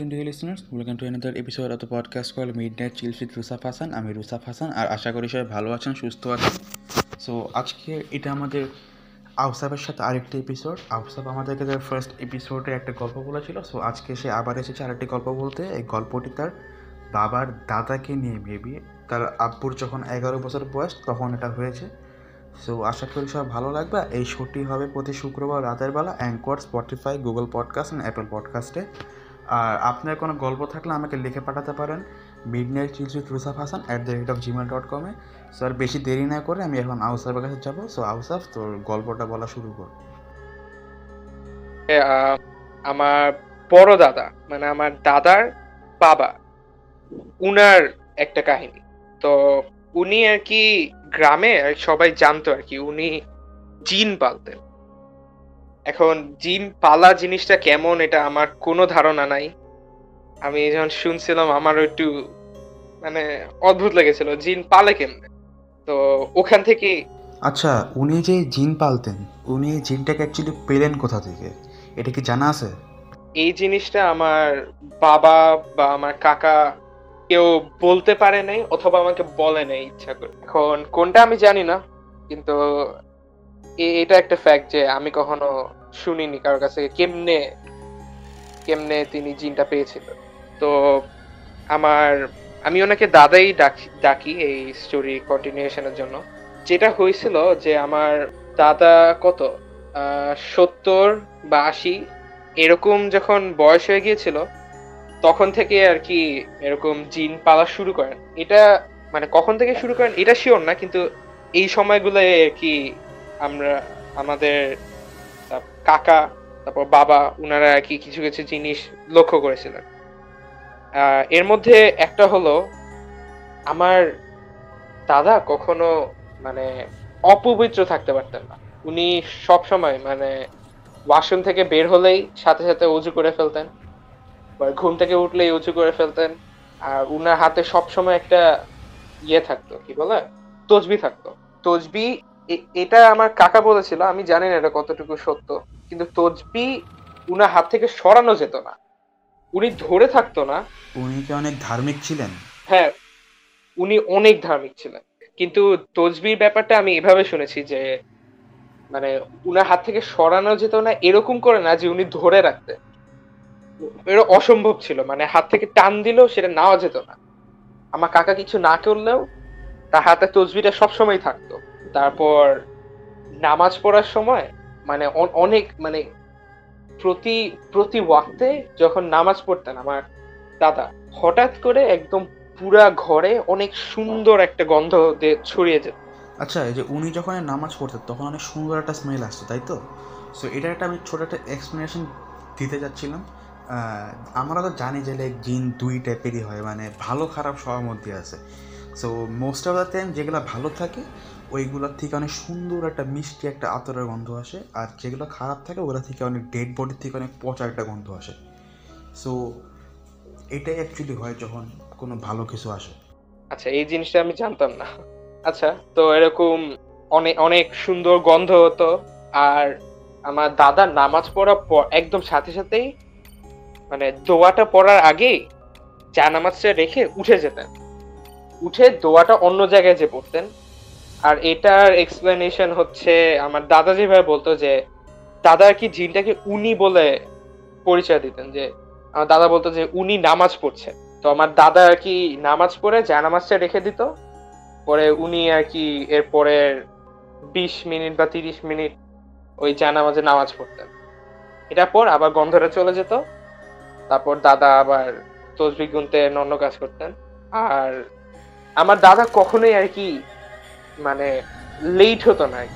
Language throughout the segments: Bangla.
Assalamu alaikum dear listeners. Welcome to another episode of the podcast called Midnight Chills with Rusaf Hasan আমি রুসাফ হাসান আর আশা করি সবাই ভালো আছেন, সুস্থ আছেন। সো আজকে এটা আমাদের আউসাফের সাথে আরেকটি এপিসোড আউসাফ আমাদেরকে তার ফার্স্ট এপিসোডে একটা গল্প বলেছিল। সো আজকে সে আবার এসেছে আরেকটি গল্প বলতে। এই গল্পটি তার বাবার দাদাকে নিয়ে মেবি তার আব্বুর যখন এগারো বছর বয়স, তখন এটা হয়েছে। সো আশা করি সব ভালো লাগবে। এই শোটি হবে প্রতি শুক্রবার রাতের বেলা। Anchor Spotify Google podcast and Apple পডকাস্টে আর আপনার কোনো গল্প থাকলে আমাকে লিখে পাঠাতে পারেন। Midnight chills with Rusaf Hasan at the rate of Gmail dot কমে সো আর বেশি দেরি না করে আমি এখন আউসাফের কাছে যাব। সো আউসাফ, তোর গল্পটা বলা শুরু কর। আমার বড় দাদা মানে আমার দাদার বাবা, উনার একটা কাহিনী। তো উনি আর কি গ্রামে সবাই জানতো আর কি, উনি জিন পালতেন। এখন জিম পালা জিনিসটা কেমন এটা আমার কোনো ধারণা নাই। আমি যখন শুনছিলাম আমারও একটু মানে অদ্ভুত লেগেছিল জিন পালে কেমনে? তো ওখান থেকে আচ্ছা উনি যে জিন পালতেন উনি এই জিনটাকে অ্যাকচুয়ালি পেলেন কোথা থেকে? এটা কি জানা আছে? এই জিনিসটা আমার বাবা বা আমার কাকা কেউ বলতে পারে নাই অথবা আমাকে বলে নাই ইচ্ছা করে। এখন কোনটা আমি জানি না কিন্তু এটা একটা ফ্যাক্ট যে আমি কখনো শুনিনি কারোর কাছে কেমনে কেমনে তিনি জিনটা পেয়েছিল। তো আমার, আমি ওনাকে দাদাই ডাকি ডাকি এই স্টোরি কন্টিনিউশনের জন্য। যেটা হয়েছিল যে আমার দাদা কত? সত্তর বা আশি, এরকম যখন বয়স হয়ে গিয়েছিল, তখন থেকে আর কি এরকম জিন পালা শুরু করেন। এটা মানে কখন থেকে শুরু করেন, এটা শিওর না, কিন্তু এই সময়গুলোয় আর কি আমরা, আমাদের কাকা, তারপর বাবা, উনারা আর কি কিছু কিছু জিনিস লক্ষ্য করেছিলেন। এর মধ্যে একটা হলো, আমার দাদা কখনো মানে অপবিত্র থাকতে পারতেন না। উনি সব সময় মানে ওয়াশরুম থেকে বের হলেই সাথে সাথে উজু করে ফেলতেন ঘুম থেকে উঠলেই উজু করে ফেলতেন, আর উনার হাতে সব সময় একটা ইয়ে থাকতো, কি বলে? তসবি থাকতো। তসবি এটা আমার কাকা বলেছিল আমি জানি না এটা কতটুকু সত্য কিন্তু তজবি উনার হাত থেকে সরানো যেত না। উনি ধরে থাকতো না। উনি কি অনেক ধার্মিক ছিলেন? হ্যাঁ উনি অনেক ধার্মিক ছিলেন। কিন্তু তজবির ব্যাপারটা আমি এভাবে শুনেছি যে মানে উনার হাত থেকে সরানো যেত না এরকম করে না যে উনি ধরে রাখতে এটা অসম্ভব ছিল মানে হাত থেকে টান দিলেও সেটা নেওয়া যেত না। আমার কাকা কিছু না করলেও তার হাতে তসবিটা সবসময় থাকতো। তারপর নামাজ পড়ার সময় মানে অনেক মানে প্রতি প্রতি ওয়াক্তে যখন নামাজ পড়তেন আমার দাদা, হঠাৎ করে একদম পুরা ঘরে অনেক সুন্দর একটা গন্ধ ছড়িয়ে যেত। আচ্ছা এই যে উনি যখন নামাজ পড়তেন, তখন অনেক সুন্দর একটা স্মেল আসতো, তাই তো? সো এটা একটা আমি ছোটো একটা এক্সপ্লেনেশন দিতে যাচ্ছিলাম আমরা তো জানি যে লাইক জিন দুই টাইপেরই হয় মানে ভালো খারাপ সবার মধ্যে আছে। So most of the time যেগুলো ভালো থাকে ওইগুলোর থেকে অনেক সুন্দর একটা মিষ্টি একটা আতরের গন্ধ আসে, আর যেগুলো খারাপ থাকে ওগুলো থেকে অনেক ডেড বডির থেকে অনেক পচা একটা গন্ধ আসে। সো এটাই অ্যাকচুয়ালি হয় যখন কোনো ভালো কিছু আসে। আচ্ছা এই জিনিসটা আমি জানতাম না। আচ্ছা তো এরকম অনেক অনেক সুন্দর গন্ধ হতো, আর আমার দাদা নামাজ পর, একদম সাথে সাথেই মানে দোয়াটা পড়ার আগেই চা নামাজটা রেখে উঠে যেতেন। উঠে দোয়াটা অন্য জায়গায় যে পড়তেন। আর এটার এক্সপ্লেনেশন হচ্ছে, আমার দাদা যেভাবে বলতো যে দাদা আর কি জিনটাকে উনি বলে পরিচয় দিতেন? যে, আমার দাদা বলতো যে, উনি নামাজ পড়ছেন। তো আমার দাদা আর কি নামাজ পড়ে, জানামাজটা রেখে দিত। পরে উনি আর কি এর পরের বিশ মিনিট বা তিরিশ মিনিট ওই জানামাজে নামাজ পড়তেন। এটা পর আবার গন্ধটা চলে যেত। তারপর দাদা আবার তসবি গুনতে অন্য কাজ করতেন। আর আমার দাদা কখনোই আর কি মানে লেট হতো না।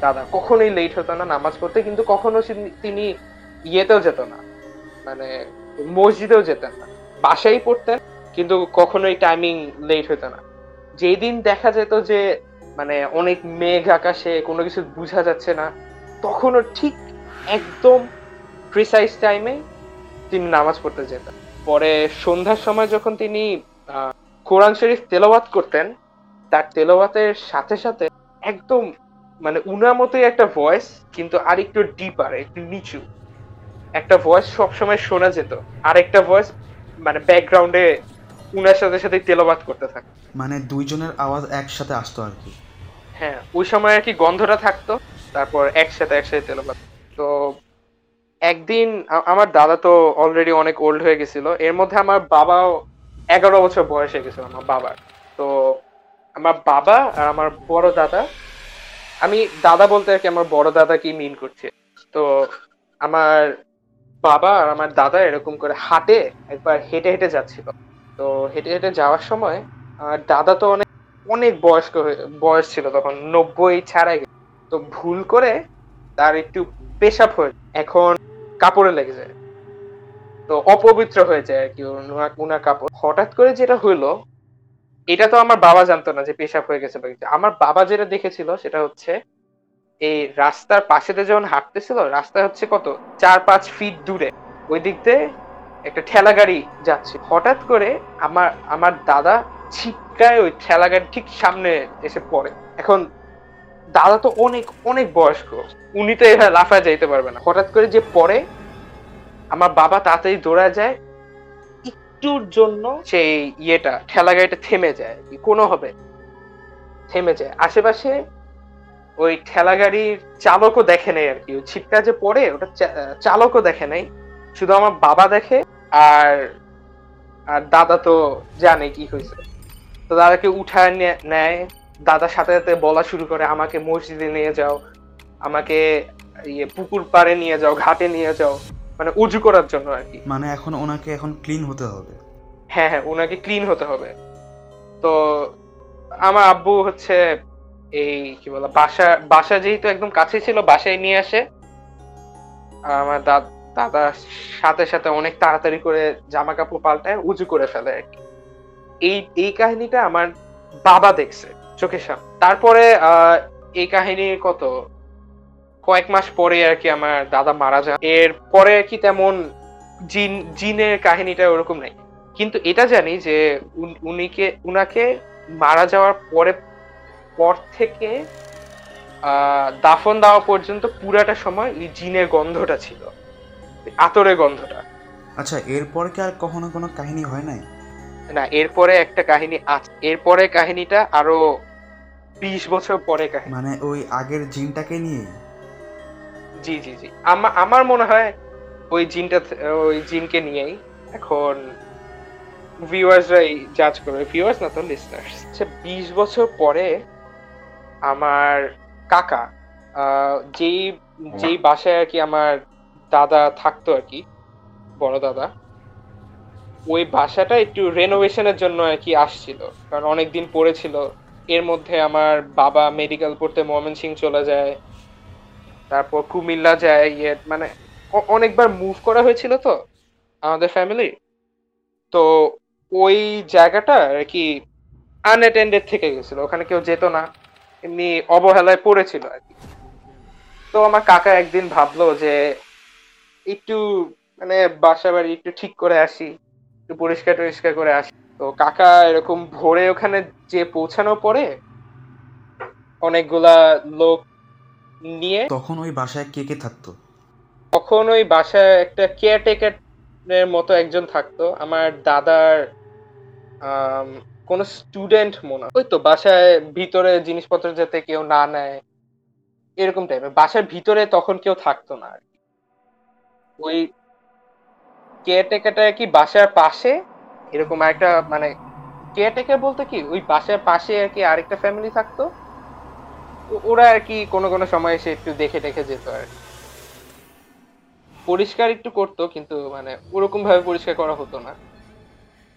দাদা, কখনোই লেট হতো না নামাজ পড়তে, কিন্তু কখনো তিনি- ইয়েতেও যেত না। মানে মসজিদেও যেতেন না। বাসায় পড়তেন, কিন্তু কখনোই টাইমিং লেট হতো না। যেই দিন দেখা যেত যে মানে অনেক মেঘ আকাশে কোনো কিছু বোঝা যাচ্ছে না, তখনও ঠিক একদম প্রিসাইজ টাইমে তিনি নামাজ পড়তে যেতেন। পরে সন্ধ্যার সময় যখন তিনি কোরআন শরীফ তেলাওয়াত করতেন তার তেলাওয়াতের সাথে সাথে একদম মানে উনার মতোই একটা ভয়েস কিন্তু আর একটু ডিপার একটু নিচু। একটা ভয়েস সবসময় শোনা যেত। আর একটা ভয়েস মানে ব্যাকগ্রাউন্ডে উনার সাথে সাথে তেলাবাত করতে থাকে। মানে দুইজনের আওয়াজ একসাথে আসতো আর কি। হ্যাঁ ওই সময় আর কি গন্ধটা থাকতো তারপর একসাথে একসাথে তেলাবাত তো একদিন আমার দাদা তো অলরেডি অনেক ওল্ড হয়ে গেছিল। এর মধ্যে আমার বাবাও এগারো বছর বয়স হয়ে গেছিল আমার বাবার। তো আমার বাবা আর আমার বড় দাদা। আমি দাদা বলতে আর কি আমার বড় দাদা কি মিন করছে। তো আমার বাবা আর আমার দাদা এরকম করে হাটে, একবার হেঁটে হেঁটে যাচ্ছিল। তো হেঁটে হেঁটে যাওয়ার সময় আমার দাদা তো অনেক অনেক বয়স্ক বয়স ছিল তখন, নব্বই ছাড়াই। তো ভুল করে তার একটু পেশাব হয়ে এখন কাপড়ে লেগে যায়। তো অপবিত্র হয়ে যায় আর কি ওনার কাপড়। হঠাৎ করে যেটা হইল এটা তো আমার বাবা জানতো না যে পেশাব হয়ে গেছে আমার বাবা যেটা দেখেছিল সেটা হচ্ছে, এই রাস্তার পাশে যখন হাঁটতেছিল রাস্তা হচ্ছে কত? চার, পাঁচ ফিট দূরে। ওই দিক দিয়ে একটা ঠেলা গাড়ি যাচ্ছে। হঠাৎ করে আমার আমার দাদা ছিটকায় ওই ঠেলা গাড়ি ঠিক সামনে এসে পড়ে। এখন দাদা তো অনেক অনেক বয়স্ক। উনি তো এভাবে লাফায় যাইতে পারবে না। হঠাৎ করে যে পড়ে, আমার বাবা তাড়াতাড়ি দৌড়া যায় একটুর জন্য সেই ইয়েটা ঠেলা গাড়িটা থেমে যায়। কোনো হবে থেমে যায়। আশেপাশে ওই ঠেলা গাড়ির চালকও দেখে নেই আর কি। ওই ছিটকা যে পড়ে, ওটা চালকও দেখে নাই শুধু আমার বাবা দেখে আর আর দাদা তো জানে কি হয়েছে। তো দাদাকে উঠায় নেয়। দাদার সাথে সাথে বলা শুরু করে, আমাকে মসজিদে নিয়ে যাও। আমাকে ইয়ে পুকুর পাড়ে নিয়ে যাও, ঘাটে নিয়ে যাও। মানে উজু করার জন্য আর কি। মানে এখন ওনাকে এখন ক্লিন হতে হবে। হ্যাঁ হ্যাঁ ওনাকে ক্লিন হতে হবে। তো আমার আব্বু হচ্ছে এই কি বলে বাসা বাসা যেহেতু একদম কাছে ছিল বাসায় নিয়ে আসে। আমার দাদ সাথে সাথে অনেক তাড়াতাড়ি করে জামা কাপড় পাল্টায় উঁচু করে ফেলে আর কি। এই এই কাহিনীটা আমার বাবা দেখছে চোখের সামনে। তারপরে আহ, এই কাহিনী কত? কয়েক মাস পরে আর কি আমার দাদা মারা যান। এর পরে আর কি তেমন জিন জিনের কাহিনীটা ওরকম নাই। কিন্তু এটা জানি যে উনিকে উনাকে মারা যাওয়ার পরে পর থেকে দাফন দেওয়া পর্যন্ত পুরাটা সময় এই জিনের গন্ধটা ছিল। আতরের গন্ধটা। আচ্ছা এরপর কি আর কখনো কোনো কাহিনী হয় নাই? না এরপরে একটা কাহিনী আছে এরপরে কাহিনীটা আরও বিশ বছর পরে কাহিনী। মানে ওই আগের জিনটাকে নিয়ে জি জি জি। আমার মনে হয় ওই জিনটা ওই জিনকে নিয়েই এখন ভিউয়ার্সরাই জাজ করবে। ভিউয়ার্স না তো লিসনার্স আচ্ছা বিশ বছর পরে আমার কাকা যেই যেই বাসায় আর কি আমার দাদা থাকতো আর কি, বড় দাদা, ওই বাসাটা একটু রেনোভেশনের জন্য আর কি আসছিল। কারণ অনেকদিন পড়েছিল। এর মধ্যে আমার বাবা মেডিকেল পড়তে ময়মনসিং চলে যায়। তারপর কুমিল্লা যায় ইয়ে মানে অনেকবার মুভ করা হয়েছিল তো আমাদের ফ্যামিলি তো ওই জায়গাটা আর কি আনঅ্যাটেন্ডেড থেকে গেছিল, ওখানে কেউ যেত না, এমনি অবহেলায় পড়েছিল আর কি। তো আমার কাকা একদিন ভাবলো যে একটু মানে বাসা বাড়ি একটু ঠিক করে আসি, একটু পরিষ্কার টরিষ্কার করে আসি। তো কাকা এরকম ভোরে ওখানে যে পৌঁছানোর পরে অনেকগুলা লোক নিয়ে তখন ওই বাসায় কে কে থাকতো? তখন ওই বাসায় একটা কেয়ারটেকার এর মতো একজন থাকতো। আমার দাদার কোন স্টুডেন্ট মনে হয়। ওই তো বাসায় ভিতরে জিনিসপত্র যাতে কেউ না নেয় এরকম টাইপের বাসার ভিতরে তখন কেউ থাকতো না আর ওই কেয়ারটেকারটা কি বাসার পাশে? এরকম একটা মানে কেয়ারটেকার বলতে কি? ওই বাসার পাশে আর কি আরেকটা ফ্যামিলি থাকতো? ওরা আর কি কোনো কোনো সময় এসে একটু দেখে দেখে যেত আর। পরিষ্কার একটু করতো, কিন্তু মানে ওরকম ভাবে পরিষ্কার করা হতো না।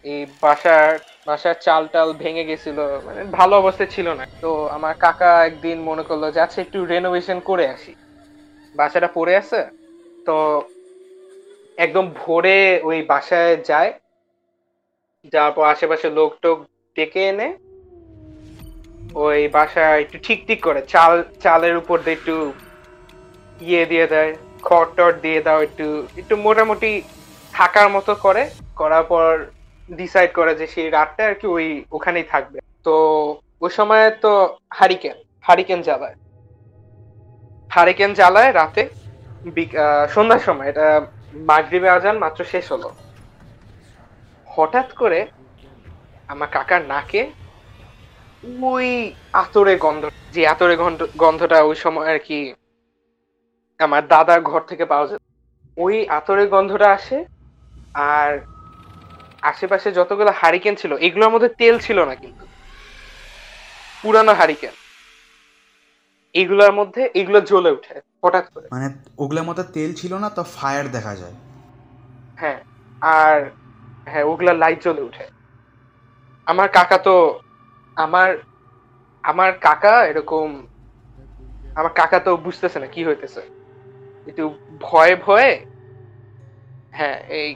এই বাসার বাসার চাল টাল ভেঙে গেছিল মানে ভালো অবস্থায় ছিল না। তো আমার কাকা একদিন মনে করল যে আচ্ছা একটু রেনোভেশন করে আসি। বাসাটা পড়ে আছে, তো একদম ভোরে ওই বাসায় যায়। যাওয়ার পর আশেপাশে লোক টোক ডেকে এনে ওই বাসা একটু ঠিক ঠিক করে, চাল, চালের উপর দিয়ে একটু ইয়ে দিয়ে দেয়, খড় টড় দিয়ে দাও একটু একটু মোটামুটি থাকার মতো করে, করার পর ডিসাইড করে যে সেই রাতটা আর কি ওই, ওখানেই থাকবে। তো ওই সময় তো হারিকেন হারিকেন জ্বালায়। হারিকেন জ্বালায় রাতে সন্ধ্যার সময়, এটা মাগরিবে আজান মাত্র শেষ হলো। হঠাৎ করে আমার কাকার নাকে ওই আতরে গন্ধ যে আতরে গন্ধ গন্ধটা ওই সময় আর কি আমার দাদার ঘর থেকে পাওয়া যেত ওই আতরের গন্ধটা আসে আর আশেপাশে যতগুলো হারিকেন ছিল এগুলোর মধ্যে তেল ছিল না কিন্তু। পুরানো হারিকেন। এগুলোর মধ্যে এগুলো জ্বলে উঠে হঠাৎ করে। মানে ওগুলোর মধ্যে তেল ছিল না তো ফায়ার দেখা যায়। হ্যাঁ আর হ্যাঁ ওগুলা লাইট জ্বলে উঠে আমার কাকা তো আমার আমার কাকা এরকম, আমার কাকা তো বুঝতেছে না কি হইতেছে। একটু ভয়ে ভয়ে হ্যাঁ এই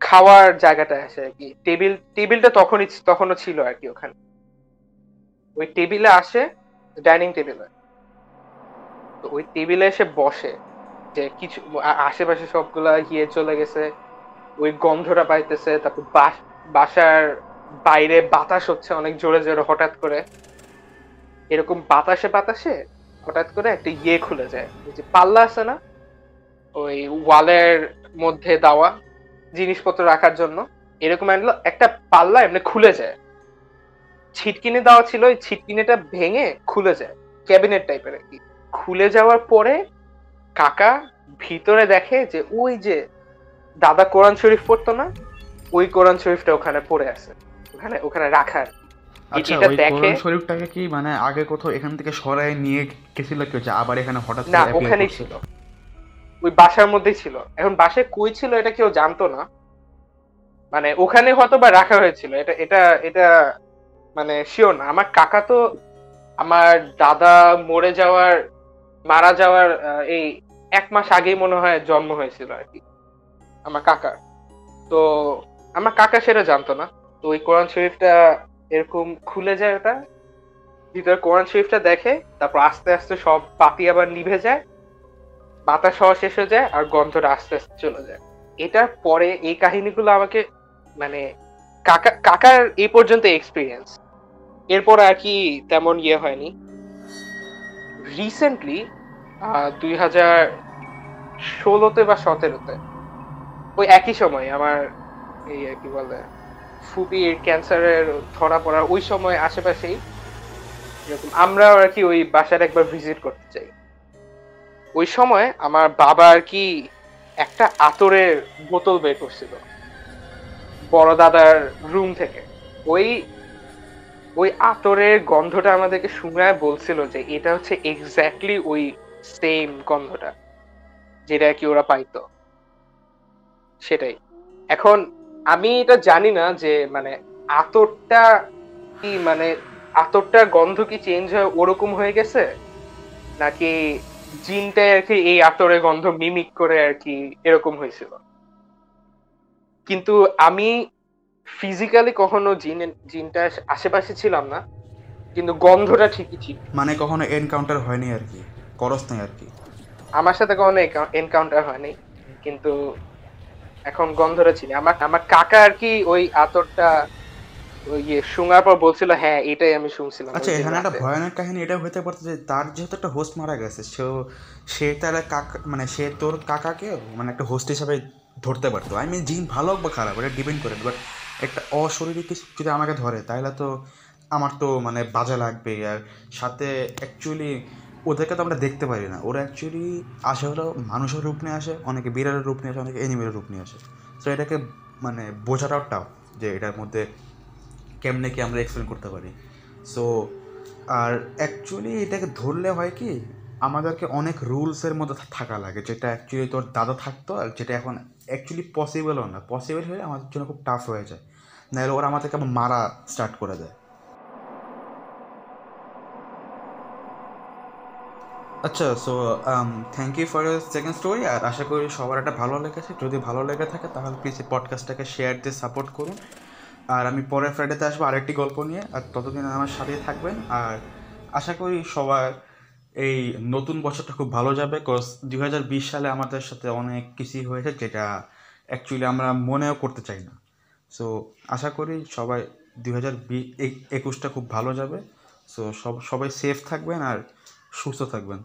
খাওয়ার জায়গাটা আসে আর কি। টেবিল, টেবিলটা তখনই, তখনও ছিল আর কি ওখানে। ওই টেবিলে আসে, ডাইনিং টেবিলে। তো ওই টেবিলে এসে বসে যে কিছু আশেপাশে সবগুলা গিয়ে চলে গেছে, ওই গন্ধটা পাইতেছে, তারপর বাস- বাসার বাইরে বাতাস হচ্ছে অনেক জোরে জোরে হঠাৎ করে। এরকম বাতাসে বাতাসে হঠাৎ করে একটা ইয়ে খুলে যায়। যে পাল্লা আছে না? ওই ওয়ালের মধ্যে দেওয়া জিনিসপত্র রাখার জন্য। এরকম একটা- পাল্লা এমনি খুলে যায়। ছিটকিনে দেওয়া ছিল, ওই ছিটকিনেটা ভেঙে খুলে যায়। ক্যাবিনেট টাইপের আর কি। খুলে যাওয়ার পরে কাকা ভিতরে দেখে যে, ওই যে দাদা কোরআন শরীফ পড়তো না? ওই কোরআন শরীফটা ওখানে পড়ে আছে। ওখানে ওখানে রাখা আর কি। আচ্ছা ওই কোরআন শরীফটাকে কি মানে আগে কোথাও এখান থেকে সরাই নিয়ে গেছিল কেউ যে আবার এখানে হঠাৎ না ওখানেই ছিল। ওই বাসার মধ্যেই ছিল। এখন বাসায় কই ছিল এটা কেউ জানতো না। মানে ওখানে হয়তো বা রাখা হয়েছিল। এটা এটা এটা মানে শিওর না। আমার কাকা তো আমার দাদা মরে যাওয়ার মারা যাওয়ার এই এক মাস আগেই মনে হয় জন্ম হয়েছিল আর কি। আমার কাকার। তো আমার কাকা সেটা জানতো না। তো ওই কোরআন শরীফটা এরকম খুলে যায় ওটা। ভিতরে কোরআন শরীফটা দেখে, তারপর আস্তে আস্তে সব বাতি আবার নিভে যায়, বাতাস হওয়া শেষ হয়ে যায় আর গন্ধটা আস্তে আস্তে চলে যায়। এটার পরে এই কাহিনীগুলো আমাকে মানে কাকা, কাকার এই পর্যন্ত এক্সপিরিয়েন্স এরপর আর কি তেমন ইয়ে হয়নি। রিসেন্টলি দুই হাজার ষোলোতে বা সতেরোতে, ওই একই সময় আমার এই আর কি বলে ফুপির ক্যান্সারের ধরা পড়ার ওই সময় আশেপাশেই। এরকম আমরা আর কি ওই বাসার একবার ভিজিট করতে চাই। ওই সময় আমার বাবা আর কি একটা আতরের বোতল বের করছিল। বড় দাদার রুম থেকে। ওই ওই আতরের গন্ধটা আমাদেরকে শুনায় বলছিল যে এটা হচ্ছে এক্স্যাক্টলি ওই সেম গন্ধটা, যেটা কি ওরা পাইতো। সেটাই। এখন আমি এটা জানি না যে মানে আতরটা কি মানে আতরটার গন্ধ কি চেঞ্জ হয়ে ওরকম হয়ে গেছে? নাকি জিনটাই আর কি এই আতরের গন্ধ মিমিক করে আর কি এরকম হয়েছিল? কিন্তু আমি ফিজিক্যালি কখনো জিন জিনটার আশেপাশে ছিলাম না কিন্তু গন্ধটা ঠিকই ছিল। মানে কখনো এনকাউন্টার হয়নি আর কি করস নাই আর কি। আমার সাথে কখনো এনকাউন্টার হয়নি কিন্তু এখন গন্ধটা চিনি আমার আমার কাকা আর কি ওই আতরটা ওই ইয়ে শোনার পর বলছিল হ্যাঁ এটাই আমি শুনছিলাম আচ্ছা এখানে একটা ভয়ানক কাহিনী এটা হতে পারতো যে তার যেহেতু একটা হোস্ট মারা গেছে সে সে তার কাকা মানে সে তোর কাকাকে মানে একটা হোস্ট হিসাবে ধরতে পারতো। আই মিন জিন ভালো হোক বা খারাপ এটা ডিপেন্ড করে। বাট একটা অশরীরী কিছু যদি আমাকে ধরে তাহলে তো আমার তো মানে বাজে লাগবে আর সাথে অ্যাকচুয়ালি ওদেরকে তো আমরা দেখতে পারি না। ওরা অ্যাকচুয়ালি আসে হলো মানুষের রূপ নিয়ে আসে, অনেকে বিড়ালের রূপ নিয়ে আসে, অনেকে এনিমেলের রূপ নিয়ে আসে। তো এটাকে মানে বোঝাটাও টাফ যে এটার মধ্যে কেমনে কি আমরা এক্সপ্লেন করতে পারি। সো আর অ্যাকচুয়ালি এটাকে ধরলে হয় কি, আমাদেরকে অনেক রুলসের মধ্যে থাকা লাগে। যেটা অ্যাকচুয়ালি তোর দাদা থাকতো, আর যেটা এখন অ্যাকচুয়ালি পসিবলও না। পসিবল হলে আমাদের জন্য খুব টাফ হয়ে যায়। নাহলে ওরা আমাদেরকে আবার মারা স্টার্ট করে দেয়। আচ্ছা so thank you for second story আর আশা করি সবার একটা ভালো লেগেছে। যদি ভালো লেগে থাকে, তাহলে প্লিজ এই পডকাস্টটাকে শেয়ার দিয়ে সাপোর্ট করুন। আর আমি পরের ফ্রাইডেতে আসব আরেকটি গল্প নিয়ে, আর ততদিন আমার সাথেই থাকবেন। আর আশা করি সবার এই নতুন বছরটা খুব ভালো যাবে কজ দু বিশ সালে আমাদের সাথে অনেক কিছুই হয়েছে, যেটা অ্যাকচুয়ালি আমরা মনেও করতে চাই না। সো আশা করি সবাই দু হাজার একুশটা খুব ভালো যাবে। সো সব, সবাই সেফ থাকবেন, আর সুস্থ থাকবেন।